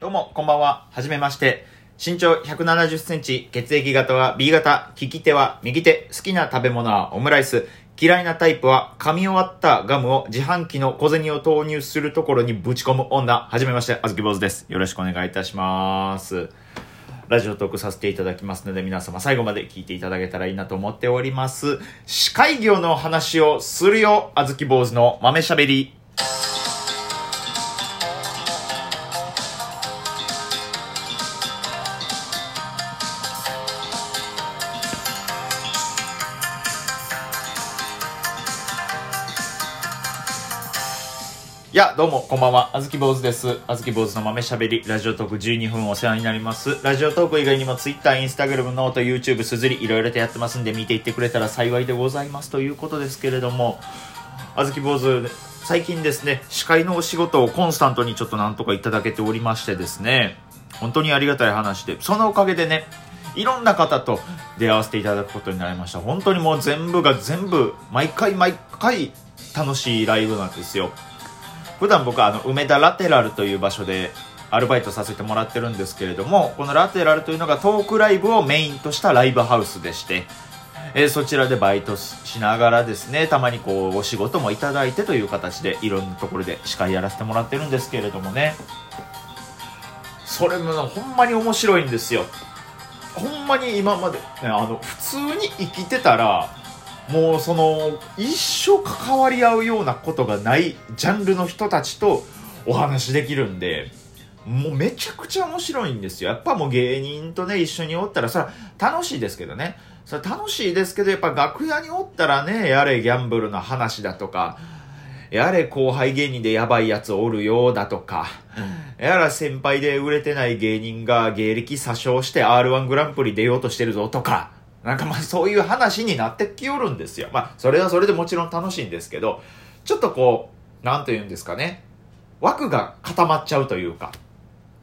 どうも、こんばんは。はじめまして。身長170センチ、血液型は B 型、利き手は右手、好きな食べ物はオムライス、嫌いなタイプは噛み終わったガムを自販機の小銭を投入するところにぶち込む女。はじめまして、あずき坊主です。よろしくお願いいたします。ラジオトークさせていただきますので、皆様最後まで聞いていただけたらいいなと思っております。司会業の話をするよ、あずき坊主の豆しゃべり。いや、どうも、こんばんは。あずき坊主です。あずき坊主の豆しゃべり、ラジオトーク12分お世話になります。ラジオトーク以外にも Twitter、Instagram、 note、YouTube、 SUZURI、いろいろとやってますんで、見ていってくれたら幸いでございます。ということですけれども、あずき坊主、最近ですね、司会のお仕事をコンスタントにちょっとなんとかいただけておりましてですね、本当にありがたい話で、そのおかげでね、いろんな方と出会わせていただくことになりました。本当にもう全部が全部、毎回毎回楽しいライブなんですよ。普段僕はあの梅田ラテラルという場所でアルバイトさせてもらってるんですけれどもこのラテラルというのがトークライブをメインとしたライブハウスでして、えーそちらでバイトしながらですねたまにこうお仕事もいただいてという形でいろんなところで司会やらせてもらってるんですけれどもね。それもほんまに面白いんですよ。ほんまに今まで、ね、あの普通に生きてたらもうその一生関わり合うようなことがないジャンルの人たちとお話できるんでもうめちゃくちゃ面白いんですよ。やっぱもう芸人とね一緒におったらそれは楽しいですけどね。それ楽しいですけどやっぱ楽屋におったらねやれギャンブルの話だとかやれ後輩芸人でやばいやつおるようだとか、やら先輩で売れてない芸人が芸歴詐称して R1 グランプリ出ようとしてるぞとか、なんかまあそういう話になってきよるんですよ。まあそれはそれでもちろん楽しいんですけど、ちょっとこう、なんと言うんですかね、枠が固まっちゃうというか、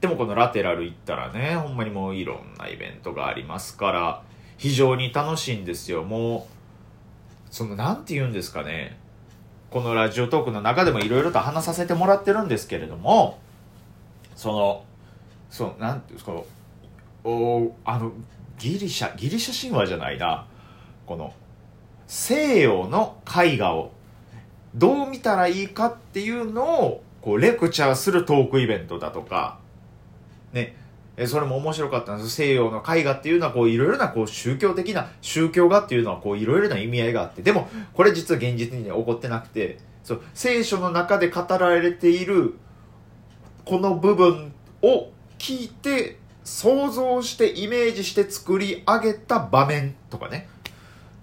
でもこのラテラル行ったらね、ほんまにもういろんなイベントがありますから、非常に楽しいんですよ。もう、そのなんて言うんですかね、このラジオトークの中でもいろいろと話させてもらってるんですけれども、その、そう、なんていうんですか、おあの、ギリシャ、ギリシャ神話じゃないな、この、西洋の絵画をどう見たらいいかっていうのを、こう、レクチャーするトークイベントだとか、ね、えそれも面白かったんです。西洋の絵画っていうのはこういろいろなこう宗教的な宗教画っていうのはこういろいろな意味合いがあって。でもこれ実は現実に起こってなくて。そう聖書の中で語られているこの部分を聞いて想像してイメージして作り上げた場面とかね。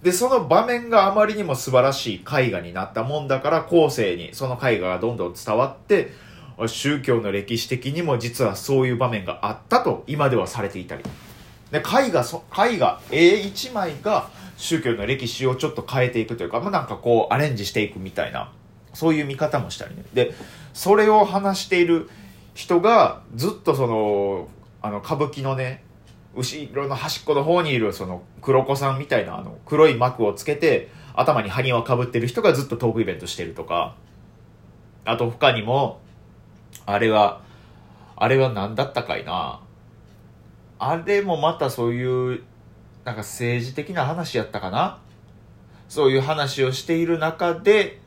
でその場面があまりにも素晴らしい絵画になったもんだから後世にその絵画がどんどん伝わって宗教の歴史的にも実はそういう場面があったと今ではされていたり。で絵画絵画絵一枚が宗教の歴史をちょっと変えていくというか、まあ、なんかこうアレンジしていくみたいなそういう見方もしたりね。でそれを話している人がずっとそのあの歌舞伎のね後ろの端っこの方にいるその黒子さんみたいなあの黒い幕をつけて頭に埴輪をかぶってる人がずっとトークイベントしてるとか。あと他にもあれはあれは何だったかいな。あれもまたそういうなんか政治的な話やったかな。そういう話をしている中で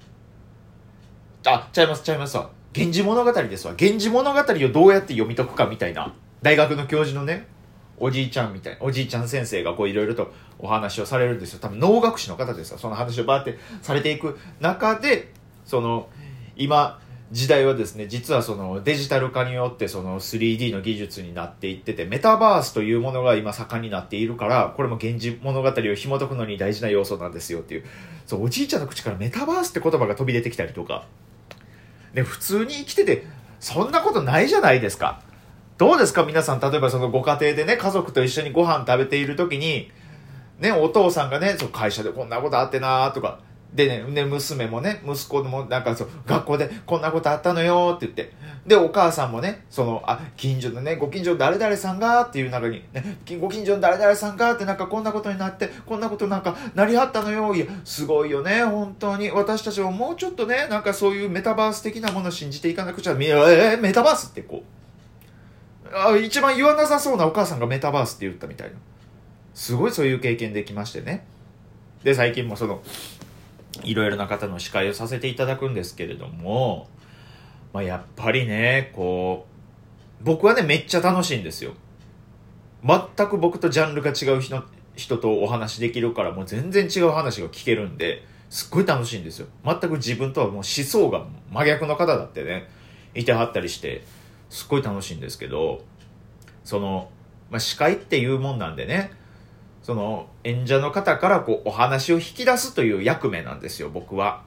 あちゃいますちゃいますわ源氏物語ですわ源氏物語をどうやって読み解くかみたいな。大学の教授のねおじいちゃんみたいな。おじいちゃん先生がこういろいろとお話をされるんですよ。多分能楽師の方ですよ。その話をバーってされていく中でその今時代はですね実はそのデジタル化によってその 3D の技術になっていっててメタバースというものが今盛んになっているからこれも源氏物語を紐解くのに大事な要素なんですよっていう。そうおじいちゃんの口からメタバースって言葉が飛び出てきたりとか。で普通に生きててそんなことないじゃないですかどうですか？皆さん例えばそのご家庭でね家族と一緒にご飯食べている時にねお父さんがねそう会社でこんなことあってなーとかでね、ね、娘もね、息子もなんかそう、学校でこんなことあったのよって言って。で、お母さんもね、その、あ、近所のね、ご近所の誰々さんがっていう中に、ね、ご近所の誰々さんがってなんかこんなことになって、こんなことなんかなりはったのよ。いや、すごいよね、本当に。私たちももうちょっとね、なんかそういうメタバース的なものを信じていかなくちゃ、えー、メタバースってこう、あ一番言わなさそうなお母さんがメタバースって言ったみたいな。すごいそういう経験できましてね。で、最近もその、いろいろな方の司会をさせていただくんですけれども、まあ、やっぱりね、こう、僕はね、めっちゃ楽しいんですよ。全く僕とジャンルが違う人人とお話できるから、もう全然違う話が聞けるんで、すっごい楽しいんですよ。全く自分とはもう思想が真逆の方だってね、いてはったりして、すっごい楽しいんですけど、その、まあ、司会っていうもんなんでね、その演者の方からこうお話を引き出すという役目なんですよ、僕は。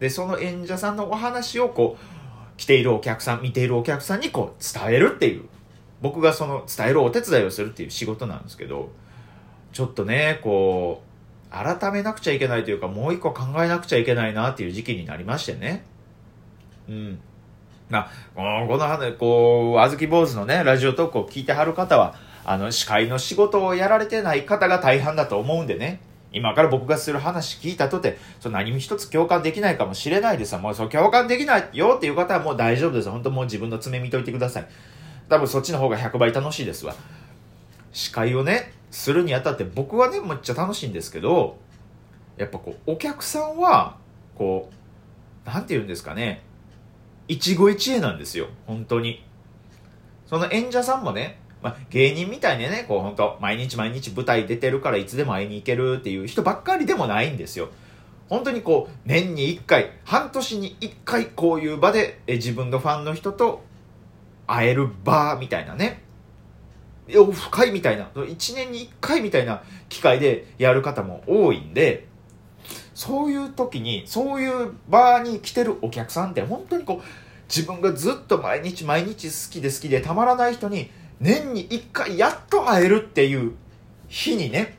で、その演者さんのお話をこう、来ているお客さん、見ているお客さんにこう伝えるっていう、僕がその伝えるお手伝いをするっていう仕事なんですけど、ちょっとね、こう、改めなくちゃいけないというか、もう一個考えなくちゃいけないなっていう時期になりましてね。うん。な、この話、こう、あずき坊主のね、ラジオトークを聞いてはる方は、あの、司会の仕事をやられてない方が大半だと思うんでね。今から僕がする話聞いたとて、その何一つ共感できないかもしれないですもうそう共感できないよっていう方はもう大丈夫です。本当もう自分の爪見といてください。多分そっちの方が100倍楽しいですわ。司会をね、するにあたって僕はね、めっちゃ楽しいんですけど、やっぱこう、お客さんは、こう、なんて言うんですかね、一期一会なんですよ。本当に。その演者さんもね、まあ、芸人みたいにね、こう本当毎日毎日舞台出てるからいつでも会いに行けるっていう人ばっかりでもないんですよ。本当にこう、年に1回、半年に1回こういう場でえ自分のファンの人と会える場みたいなね。オフ会みたいな、1年に1回みたいな機会でやる方も多いんで、そういう時に、そういう場に来てるお客さんって本当にこう、自分がずっと毎日毎日好きで好きでたまらない人に年に1回やっと会えるっていう日にね、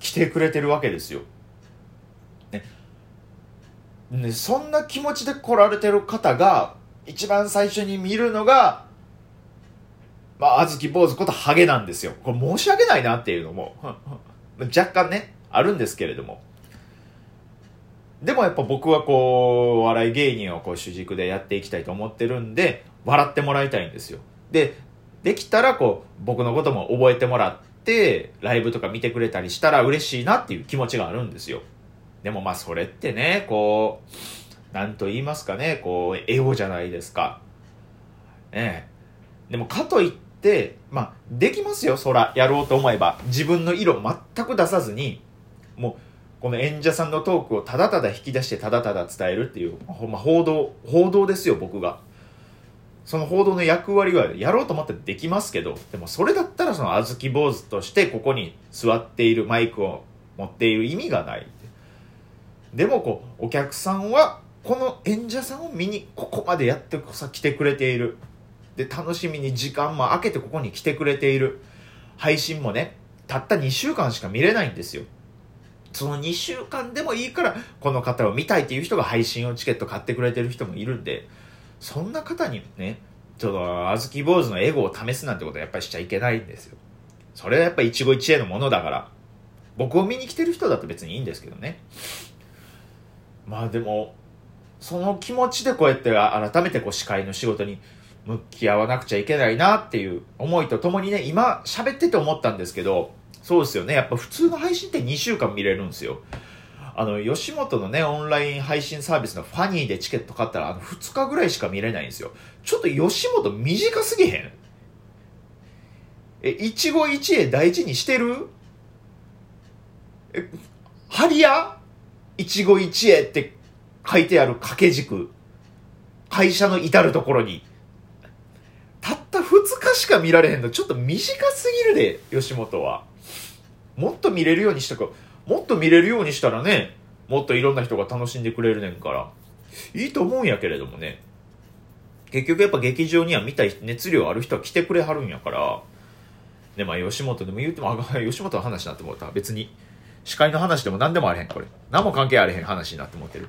来てくれてるわけですよ。ね。ね、そんな気持ちで来られてる方が、一番最初に見るのが、まあ、あずき坊主ことハゲなんですよ。これ申し訳ないなっていうのも、若干ね、あるんですけれども。でもやっぱ僕はこう、お笑い芸人をこう主軸でやっていきたいと思ってるんで、笑ってもらいたいんですよ。で、できたらこう僕のことも覚えてもらってライブとか見てくれたりしたら嬉しいなっていう気持ちがあるんですよ。でもまあそれってねこう何と言いますかねこうエゴじゃないですか。ねでもかといってまあできますよそらやろうと思えば。自分の色全く出さずにもうこの演者さんのトークをただただ引き出してただただ伝えるっていう、まあ、報道報道ですよ僕がその報道の役割はやろうと思ってできますけど、でもそれだったらその小豆坊主としてここに座っているマイクを持っている意味がない。でもこう、お客さんはこの演者さんを見にここまでやってこそ来てくれている。で、楽しみに時間も空けてここに来てくれている。配信もね、たった2週間しか見れないんですよ。その2週間でもいいから、この方を見たいっていう人が配信をチケット買ってくれてる人もいるんで、そんな方にね、ちょっと、あずき坊主のエゴを試すなんてことはやっぱりしちゃいけないんですよ。それはやっぱ一期一会のものだから。僕を見に来てる人だと別にいいんですけどね。まあでも、その気持ちでこうやって改めてこう司会の仕事に向き合わなくちゃいけないなっていう思いとともにね、今喋ってて思ったんですけど、そうですよね。やっぱ普通の配信って2週間見れるんですよ。あの、吉本のね、オンライン配信サービスのファニーでチケット買ったら、あの、2日ぐらいしか見れないんですよ。ちょっと吉本短すぎへん？え、一期一会大事にしてる？え、ハリア？一期一会って書いてある掛け軸。会社の至るところに。たった2日しか見られへんの、ちょっと短すぎるで、吉本は。もっと見れるようにしとく。もっと見れるようにしたらね、もっといろんな人が楽しんでくれるねんから、いいと思うんやけれどもね。結局やっぱ劇場には見たい熱量ある人は来てくれはるんやから、で、まあ吉本でも言うても、あ、吉本の話になってもらった別に、司会の話でも何でもあれへん、これ。何も関係あれへん話になって思ってる。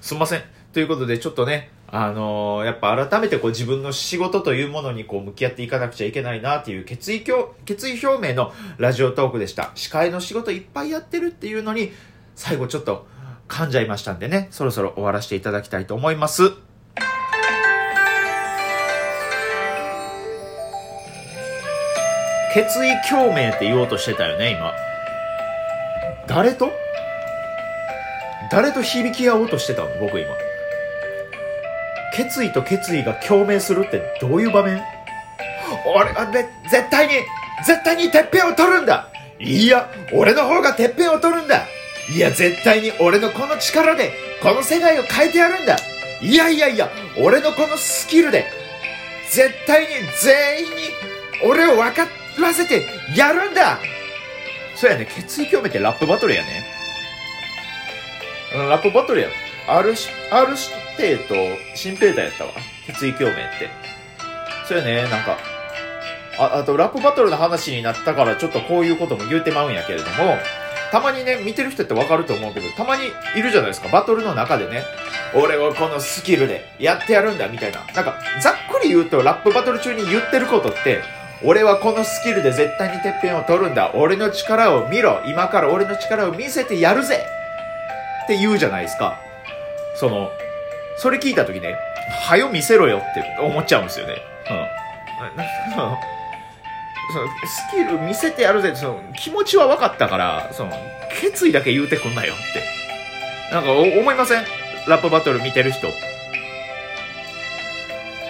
すんません。ということで、ちょっとね、あのー、やっぱ改めてこう自分の仕事というものにこう向き合っていかなくちゃいけないなっていう決意決意表明のラジオトークでした。司会の仕事いっぱいやってるっていうのに、最後ちょっと噛んじゃいましたんでね、そろそろ終わらせていただきたいと思います。決意表明って言おうとしてたよね、今。誰と？誰と響き合おうとしてたの？僕今。決意と決意が共鳴するってどういう場面？俺はね、絶対に、絶対にてっぺんを取るんだ。いや、俺の方がてっぺんを取るんだ。いや、絶対に俺のこの力で、この世界を変えてやるんだ。いやいやいや、俺のこのスキルで、絶対に全員に俺を分からせてやるんだ。そうやね、決意表明ってラップバトルやね。ラップバトルや。R し、R 指定と新ペーターやったわ。決意表明って。そうやね、なんか、あ、あとラップバトルの話になったからちょっとこういうことも言うてまうんやけれども、たまにね、見てる人ってわかると思うけど、たまにいるじゃないですか。バトルの中でね、俺はこのスキルでやってやるんだみたいな。なんか、ざっくり言うとラップバトル中に言ってることって、俺はこのスキルで絶対にてっぺんを取るんだ。俺の力を見ろ。今から俺の力を見せてやるぜ。って言うじゃないですか。その、それ聞いた時ね、はよ見せろよって思っちゃうんですよね。うん。そのスキル見せてやるぜその気持ちは分かったからその決意だけ言うてくんなよって。なんか思いません？ラップバトル見てる人。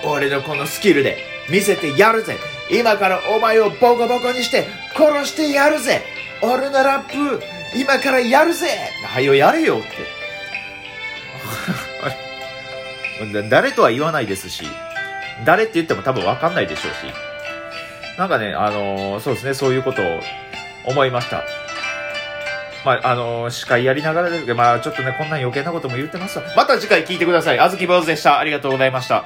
俺のこのスキルで見せてやるぜ。今からお前をボコボコにして殺してやるぜ。俺のラップ今からやるぜ。はよやれよって。誰とは言わないですし誰って言っても多分わかんないでしょうしなんかね、あのー、そうですね、そういうことを思いました。まあ、あのー、司会やりながらですけど、まあ、ちょっとね、こんな余計なことも言ってますまた次回聞いてください。あずき坊主でした。ありがとうございました。